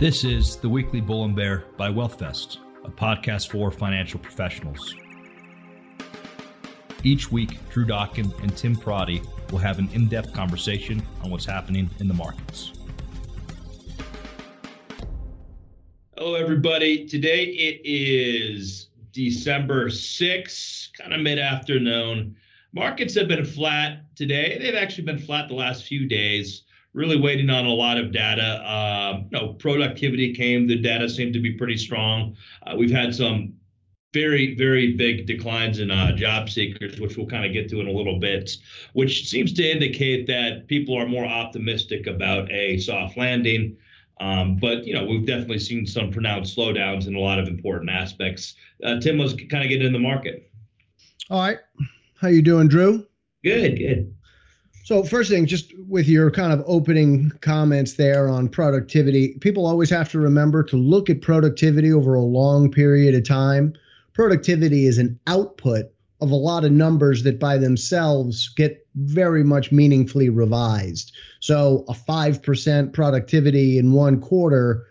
This is the weekly Bull and Bear by WealthVest, a podcast for financial professionals. Each week, Drew Dokken and Tim Pierotti will have an in depth conversation on what's happening in the markets. Hello, everybody. Today it is December 6th, kind of mid afternoon. Markets have been flat today. They've actually been flat the last few days really waiting on a lot of data. Uh, you know, productivity came. The data seemed to be pretty strong. Uh, we've had some very, very big declines in uh, job seekers, which we'll kind of get to in a little bit, which seems to indicate that people are more optimistic about a soft landing. Um, but you know, we've definitely seen some pronounced slowdowns in a lot of important aspects. Uh, Tim was kind of getting in the market. All right, how you doing, Drew? Good, good. So first thing, just with your kind of opening comments there on productivity, people always have to remember to look at productivity over a long period of time. Productivity is an output of a lot of numbers that by themselves get very much meaningfully revised. So a 5% productivity in one quarter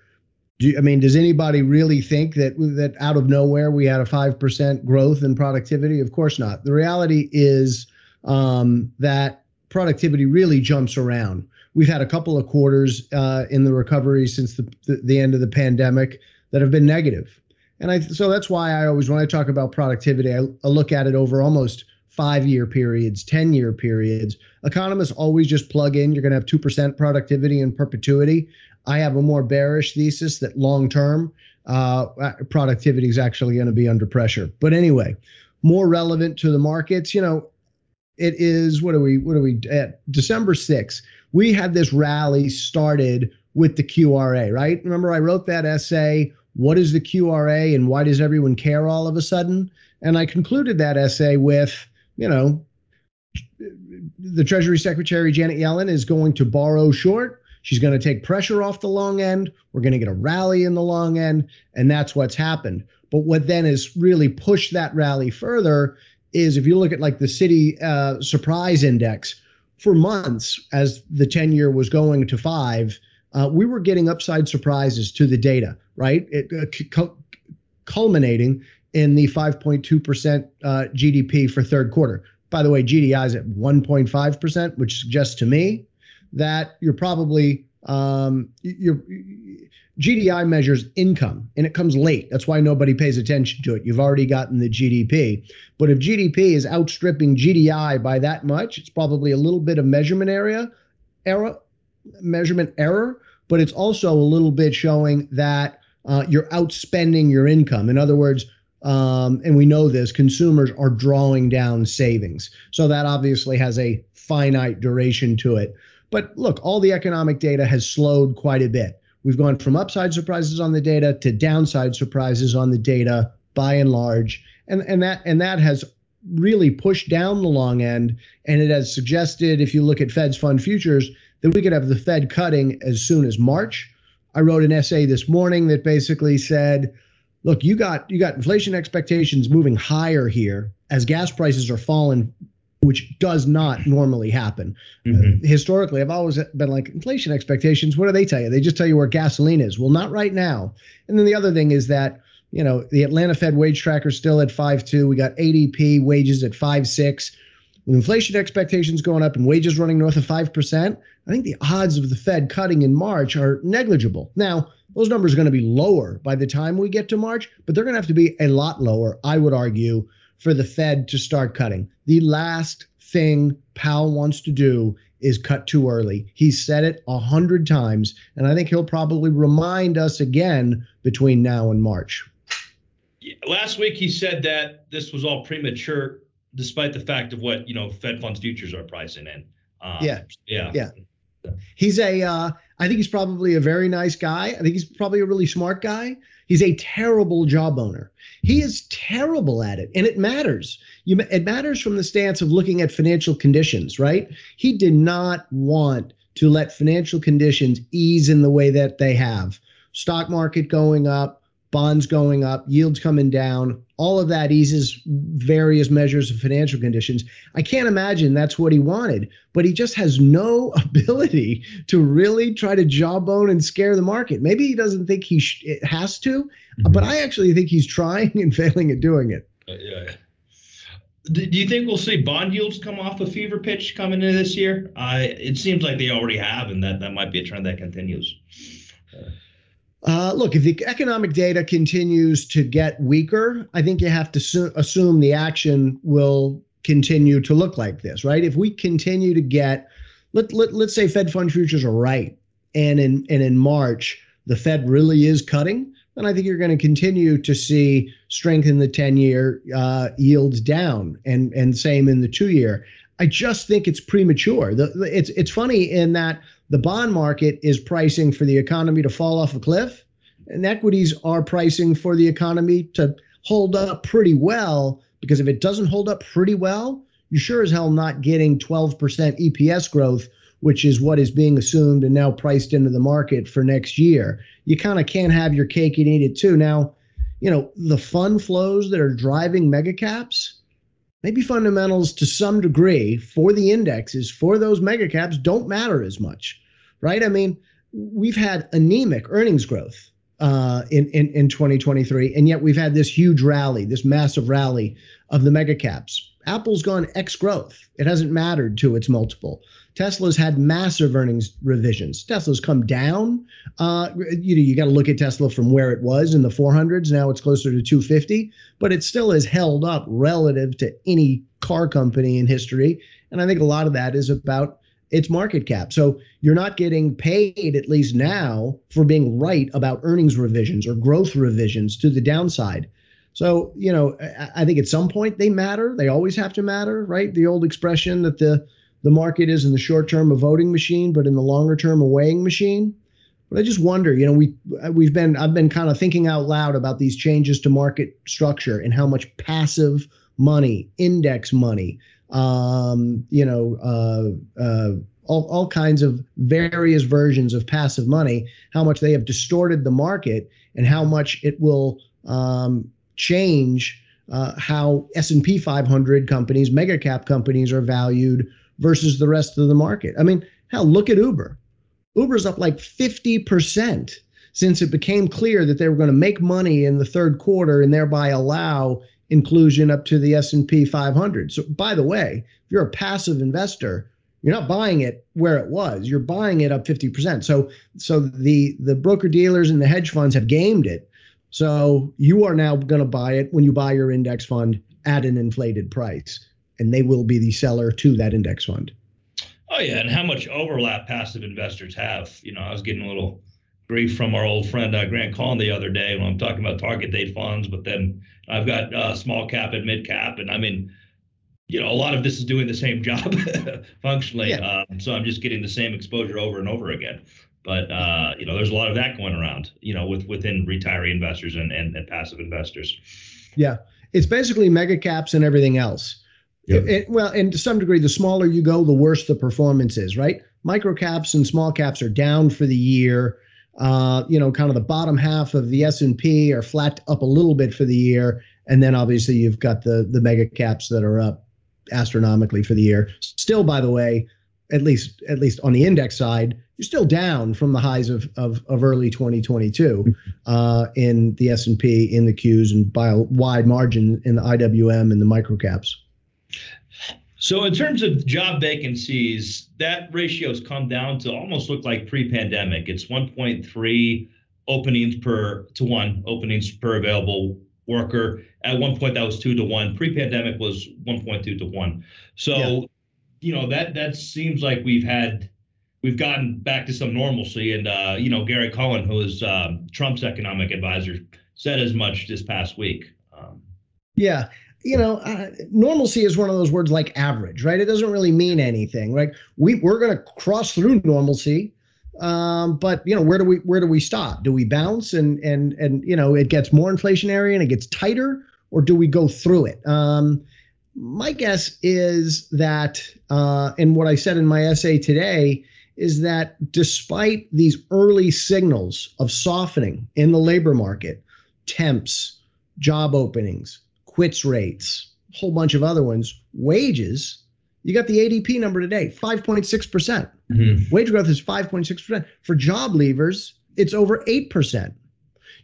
do, I mean, does anybody really think that that out of nowhere we had a five percent growth in productivity? Of course not. The reality is um, that productivity really jumps around. We've had a couple of quarters uh, in the recovery since the, the, the end of the pandemic that have been negative. And I so that's why I always when I talk about productivity, I, I look at it over almost five year periods, 10 year periods. Economists always just plug in you're going to have 2% productivity in perpetuity. I have a more bearish thesis that long term uh, productivity is actually going to be under pressure. But anyway, more relevant to the markets, you know, it is what are we what are we at December 6th. We had this rally started with the QRA, right? Remember I wrote that essay, what is the QRA and why does everyone care all of a sudden? And I concluded that essay with, you know, the Treasury Secretary Janet Yellen is going to borrow short. She's going to take pressure off the long end. We're going to get a rally in the long end. And that's what's happened. But what then has really pushed that rally further is if you look at like the Citi uh, surprise index for months as the 10 year was going to five, uh, we were getting upside surprises to the data, right? It, uh, cu- culminating in the 5.2% uh, GDP for third quarter. By the way, GDI is at 1.5%, which suggests to me that you're probably um, you're GDI measures income and it comes late. That's why nobody pays attention to it. You've already gotten the GDP. But if GDP is outstripping GDI by that much, it's probably a little bit of measurement area error, measurement error, but it's also a little bit showing that uh, you're outspending your income. In other words, um, and we know this, consumers are drawing down savings. So that obviously has a finite duration to it. But look, all the economic data has slowed quite a bit. We've gone from upside surprises on the data to downside surprises on the data by and large. And, and that and that has really pushed down the long end. And it has suggested, if you look at Fed's fund futures, that we could have the Fed cutting as soon as March. I wrote an essay this morning that basically said, look, you got you got inflation expectations moving higher here as gas prices are falling which does not normally happen. Mm-hmm. Uh, historically, I've always been like inflation expectations. What do they tell you? They just tell you where gasoline is. Well, not right now. And then the other thing is that you know the Atlanta Fed wage tracker still at five two. We got ADP wages at five six. With inflation expectations going up and wages running north of five percent, I think the odds of the Fed cutting in March are negligible. Now. Those numbers are going to be lower by the time we get to March, but they're going to have to be a lot lower, I would argue, for the Fed to start cutting. The last thing Powell wants to do is cut too early. He's said it a hundred times, and I think he'll probably remind us again between now and March. Last week he said that this was all premature, despite the fact of what you know Fed funds futures are pricing in. Um, yeah, yeah, yeah. He's a. Uh, I think he's probably a very nice guy. I think he's probably a really smart guy. He's a terrible jawboner. He is terrible at it, and it matters. You, it matters from the stance of looking at financial conditions, right? He did not want to let financial conditions ease in the way that they have. Stock market going up, bonds going up, yields coming down. All of that eases various measures of financial conditions. I can't imagine that's what he wanted, but he just has no ability to really try to jawbone and scare the market. Maybe he doesn't think he sh- has to, mm-hmm. but I actually think he's trying and failing at doing it. Uh, yeah. Do you think we'll see bond yields come off a fever pitch coming into this year? Uh, it seems like they already have, and that, that might be a trend that continues. Uh, look, if the economic data continues to get weaker, I think you have to su- assume the action will continue to look like this, right? If we continue to get, let, let, let's say Fed fund futures are right, and in, and in March, the Fed really is cutting, then I think you're going to continue to see strength in the 10 year uh, yields down, and, and same in the two year. I just think it's premature. The, it's, it's funny in that the bond market is pricing for the economy to fall off a cliff, and equities are pricing for the economy to hold up pretty well. Because if it doesn't hold up pretty well, you're sure as hell not getting 12% EPS growth, which is what is being assumed and now priced into the market for next year. You kind of can't have your cake and eat it too. Now, you know, the fund flows that are driving mega caps, maybe fundamentals to some degree for the indexes for those mega caps don't matter as much, right? I mean, we've had anemic earnings growth uh, in, in in 2023, and yet we've had this huge rally, this massive rally of the mega caps. Apple's gone X growth. It hasn't mattered to its multiple. Tesla's had massive earnings revisions. Tesla's come down. Uh, you know, you got to look at Tesla from where it was in the 400s. Now it's closer to 250, but it still has held up relative to any car company in history. And I think a lot of that is about its market cap. So you're not getting paid, at least now, for being right about earnings revisions or growth revisions to the downside. So, you know, I think at some point they matter. They always have to matter, right? The old expression that the the market is in the short term a voting machine, but in the longer term a weighing machine. But I just wonder, you know, we we've been I've been kind of thinking out loud about these changes to market structure and how much passive money, index money, um, you know, uh, uh, all, all kinds of various versions of passive money, how much they have distorted the market and how much it will um, change uh, how S&P 500 companies, mega cap companies are valued versus the rest of the market. I mean, hell, look at Uber. Uber's up like 50% since it became clear that they were going to make money in the third quarter and thereby allow inclusion up to the S&P 500. So by the way, if you're a passive investor, you're not buying it where it was. You're buying it up 50%. So so the the broker dealers and the hedge funds have gamed it. So you are now going to buy it when you buy your index fund at an inflated price and they will be the seller to that index fund. Oh yeah, and how much overlap passive investors have? You know, I was getting a little grief from our old friend uh, Grant Collin the other day when I'm talking about target date funds, but then I've got uh, small cap and mid cap, and I mean, you know, a lot of this is doing the same job functionally. Yeah. Um, so I'm just getting the same exposure over and over again. But uh, you know, there's a lot of that going around. You know, with within retiree investors and, and, and passive investors. Yeah, it's basically mega caps and everything else. Yep. It, well, and to some degree, the smaller you go, the worse the performance is, right? Micro caps and small caps are down for the year. Uh, you know, kind of the bottom half of the S and P are flat up a little bit for the year, and then obviously you've got the the mega caps that are up astronomically for the year. Still, by the way, at least at least on the index side, you're still down from the highs of of, of early 2022 uh, in the S and P, in the Qs, and by a wide margin in the IWM and the micro caps. So in terms of job vacancies, that ratio has come down to almost look like pre-pandemic. It's 1.3 openings per to one openings per available worker. At one point, that was two to one. Pre-pandemic was 1.2 to one. So, yeah. you know that that seems like we've had we've gotten back to some normalcy. And uh, you know, Gary Cohn, who is um, Trump's economic advisor, said as much this past week. Um, yeah, you know, uh, normalcy is one of those words like average, right? It doesn't really mean anything. Like we we're going to cross through normalcy, um, but you know, where do we where do we stop? Do we bounce and and and you know it gets more inflationary and it gets tighter, or do we go through it? Um, my guess is that, uh, and what I said in my essay today is that despite these early signals of softening in the labor market, temps, job openings, quits rates, a whole bunch of other ones, wages, you got the ADP number today, 5.6%. percent mm-hmm. Wage growth is 5.6%. For job leavers, it's over 8%.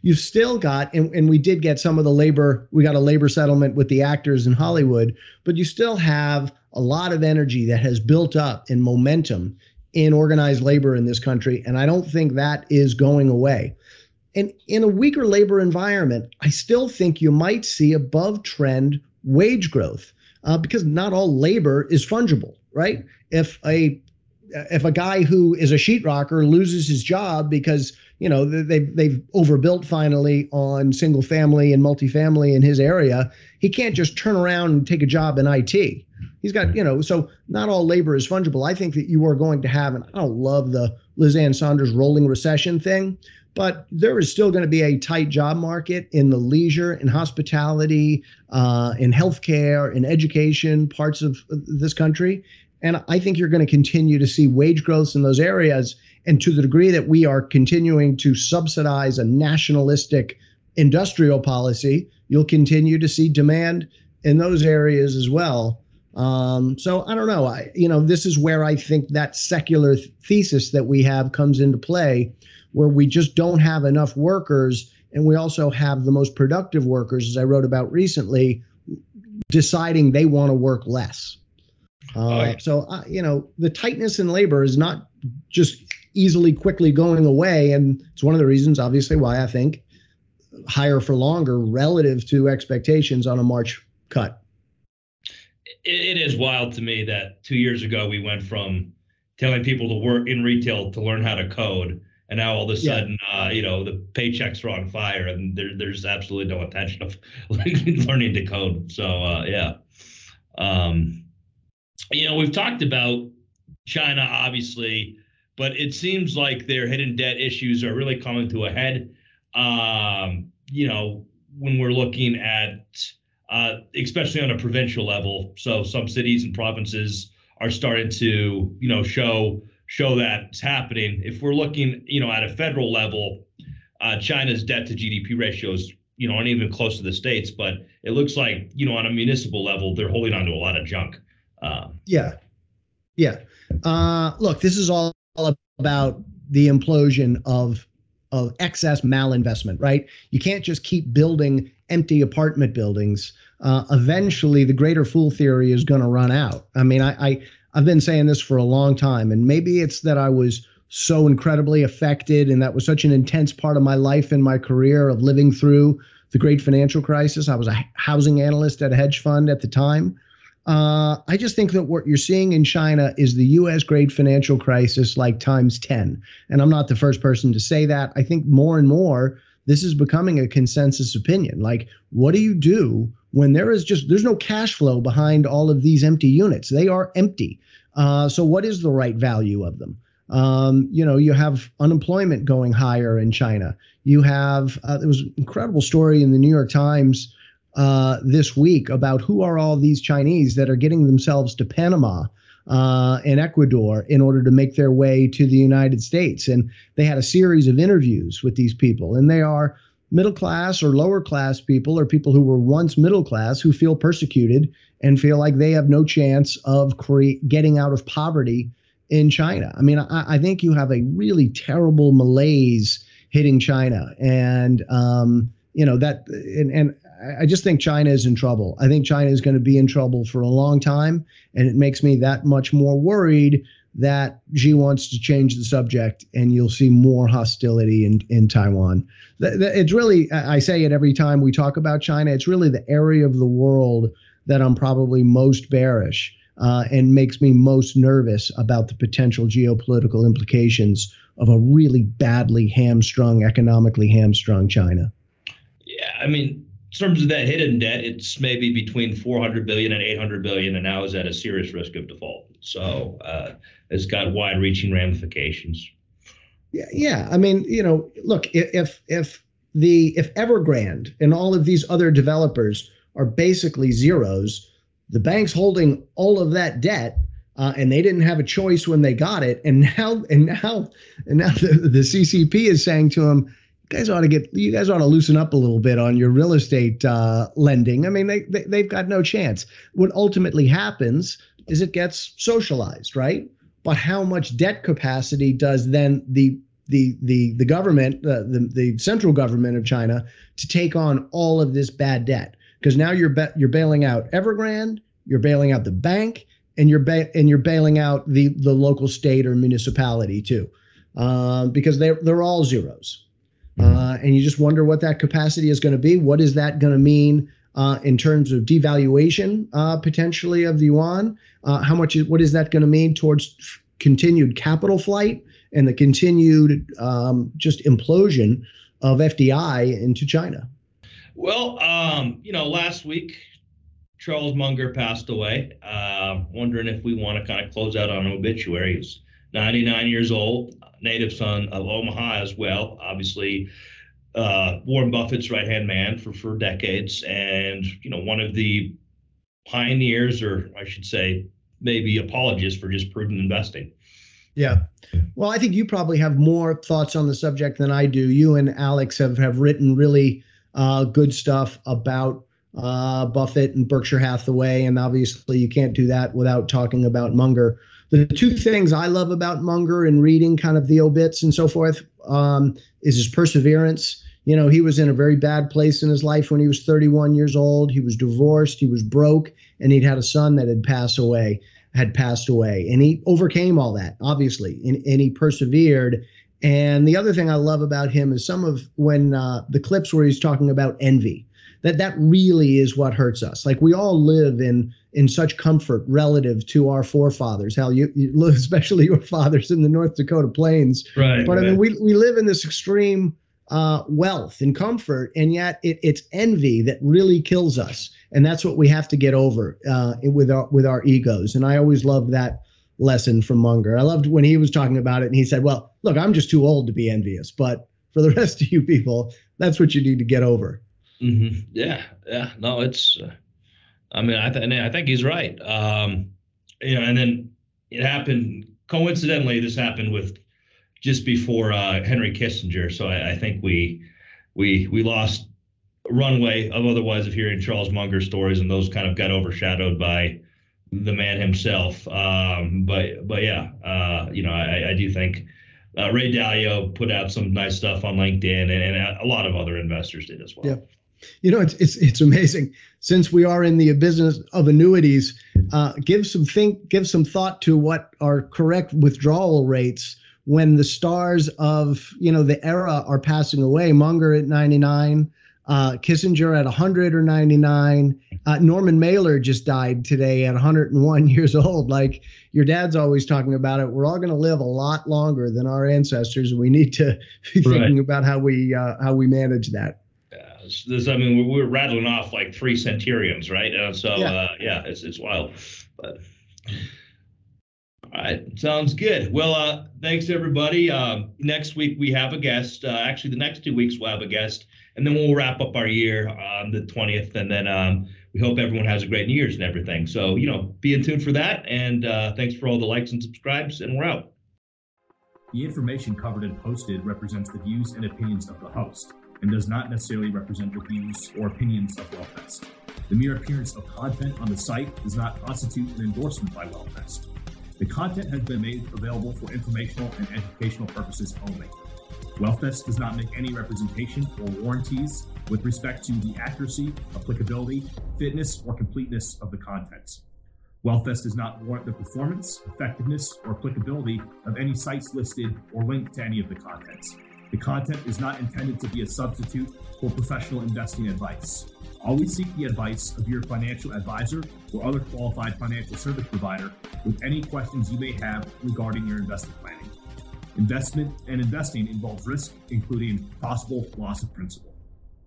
You've still got, and, and we did get some of the labor, we got a labor settlement with the actors in Hollywood, but you still have a lot of energy that has built up in momentum in organized labor in this country. And I don't think that is going away. And in a weaker labor environment, I still think you might see above trend wage growth uh, because not all labor is fungible, right? If a if a guy who is a sheetrocker loses his job because you know they've they've overbuilt finally on single family and multifamily in his area, he can't just turn around and take a job in IT. He's got you know so not all labor is fungible. I think that you are going to have, and I don't love the Liz Ann Sonders rolling recession thing, but there is still going to be a tight job market in the leisure and hospitality, uh, in healthcare, in education parts of this country. And I think you're going to continue to see wage growth in those areas. And to the degree that we are continuing to subsidize a nationalistic industrial policy, you'll continue to see demand in those areas as well. Um, so I don't know. I, you know, this is where I think that secular th- thesis that we have comes into play, where we just don't have enough workers and we also have the most productive workers, as I wrote about recently, deciding they want to work less. Uh, So, uh, you know, the tightness in labor is not just easily, quickly going away. And it's one of the reasons, obviously, why I think higher for longer relative to expectations on a March cut. it is wild to me that two years ago we went from telling people to work in retail to learn how to code and now all of a sudden, yeah. uh, you know, the paychecks are on fire, and there, there's absolutely no intention of learning to code. So uh, yeah, um, you know, we've talked about China, obviously, but it seems like their hidden debt issues are really coming to a head. Um, you know, when we're looking at, uh, especially on a provincial level, so some cities and provinces are starting to, you know, show show that's happening. If we're looking, you know, at a federal level, uh, China's debt to GDP ratios, you know, aren't even close to the states, but it looks like, you know, on a municipal level, they're holding on to a lot of junk. Uh, yeah, yeah. Uh, look, this is all about the implosion of of excess malinvestment, right? You can't just keep building empty apartment buildings. Uh, eventually, the greater fool theory is going to run out. I mean, I, I I've been saying this for a long time, and maybe it's that I was so incredibly affected, and that was such an intense part of my life and my career of living through the great financial crisis. I was a housing analyst at a hedge fund at the time. Uh, I just think that what you're seeing in China is the U.S. great financial crisis like times 10. And I'm not the first person to say that. I think more and more this is becoming a consensus opinion. Like, what do you do when there is just there's no cash flow behind all of these empty units? They are empty. Uh, so, what is the right value of them? Um, you know, you have unemployment going higher in China. You have uh, there was an incredible story in the New York Times uh, this week about who are all these Chinese that are getting themselves to Panama uh, and Ecuador in order to make their way to the United States. And they had a series of interviews with these people, and they are middle class or lower class people or people who were once middle class who feel persecuted and feel like they have no chance of cre- getting out of poverty in China. I mean, I, I, think you have a really terrible malaise hitting China, and um, you know that, and, and I just think China is in trouble. I think China is going to be in trouble for a long time, and it makes me that much more worried that Xi wants to change the subject, and you'll see more hostility in in Taiwan. It's really, I say it every time we talk about China. It's really the area of the world that I'm probably most bearish uh, and makes me most nervous about the potential geopolitical implications of a really badly hamstrung, economically hamstrung China. Yeah, I mean, in terms of that hidden debt, it's maybe between 400 billion and 800 billion, and now is at a serious risk of default. So uh, it's got wide-reaching ramifications. Yeah, yeah. I mean, you know, look, if if the if Evergrande and all of these other developers are basically zeros. The bank's holding all of that debt, uh, and they didn't have a choice when they got it. And now, and now, and now the, the CCP is saying to them, guys ought to get you guys ought to loosen up a little bit on your real estate uh, lending. I mean, they, they they've got no chance. What ultimately happens is it gets socialized, right? But how much debt capacity does then the the the the government, uh, the the central government of China, to take on all of this bad debt? Because now you're ba- you're bailing out Evergrande, you're bailing out the bank, and you're ba- and you're bailing out the the local state or municipality too, uh, because they they're all zeros. Uh, and you just wonder what that capacity is going to be. What is that going to mean uh, in terms of devaluation uh, potentially of the yuan? Uh, how much? Is, what is that going to mean towards continued capital flight and the continued um, just implosion of FDI into China? Well, um, you know, last week Charles Munger passed away. Uh, wondering if we want to kind of close out on an obituary. He's 99 years old native son of Omaha as well. Obviously, uh, Warren Buffett's right hand man for for decades, and you know one of the pioneers, or I should say, maybe apologists for just prudent investing. Yeah. Well, I think you probably have more thoughts on the subject than I do. You and Alex have have written really uh, good stuff about uh, Buffett and Berkshire Hathaway, and obviously you can't do that without talking about Munger the two things I love about Munger and reading kind of the obits and so forth um, is his perseverance. You know, he was in a very bad place in his life when he was 31 years old. He was divorced, he was broke, and he'd had a son that had passed away, had passed away. And he overcame all that, obviously, and, and he persevered. And the other thing I love about him is some of when uh, the clips where he's talking about envy that that really is what hurts us. Like we all live in in such comfort relative to our forefathers. Hell, you, you especially your fathers in the North Dakota plains. Right. But right. I mean, we we live in this extreme uh, wealth and comfort, and yet it, it's envy that really kills us, and that's what we have to get over uh, with our with our egos. And I always loved that lesson from Munger. I loved when he was talking about it, and he said, "Well, look, I'm just too old to be envious, but for the rest of you people, that's what you need to get over." Mm-hmm. Yeah, yeah. No, it's. Uh, I mean, I, th- I think he's right. Um, you know, and then it happened coincidentally. This happened with just before uh, Henry Kissinger, so I, I, think we we we lost runway of otherwise of hearing Charles Munger stories, and those kind of got overshadowed by the man himself. Um, but but yeah, uh, you know, I, I do think uh, Ray Dalio put out some nice stuff on LinkedIn, and, and, a lot of other investors did as well. Yeah. You know, it's it's it's amazing. Since we are in the business of annuities, uh, give some think, give some thought to what are correct withdrawal rates when the stars of you know the era are passing away. Munger at 99, uh, Kissinger at 100 or 99. Uh, Norman Mailer just died today at 101 years old. Like your dad's always talking about it. We're all going to live a lot longer than our ancestors, and we need to be thinking about how we uh, how we manage that this, I mean, we're, we're, rattling off like three centurions, right? And so, yeah, uh, yeah it's it's wild. But all right, sounds good. Well, uh, thanks everybody. Um, next week we have a guest. Uh, actually, the next two weeks we'll have a guest, and then we'll wrap up our year on the twentieth, and then um, we hope everyone has a great New Year's and everything. So, you know, be in tune for that. And uh, thanks for all the likes and subscribes, and we're out. The information covered and posted represents the views and opinions of the host and does not necessarily represent the views or opinions of WealthVest. The mere appearance of content on the site does not constitute an endorsement by WealthVest. The content has been made available for informational and educational purposes only. WealthVest does not make any representation or warranties with respect to the accuracy, applicability, fitness, or completeness of the contents. WealthVest does not warrant the performance, effectiveness, or applicability of any sites listed or linked to any of the contents. The content is not intended to be a substitute for professional investing advice. Always seek the advice of your financial advisor or other qualified financial service provider with any questions you may have regarding your investment planning. Investment and investing involves risk, including possible loss of principal.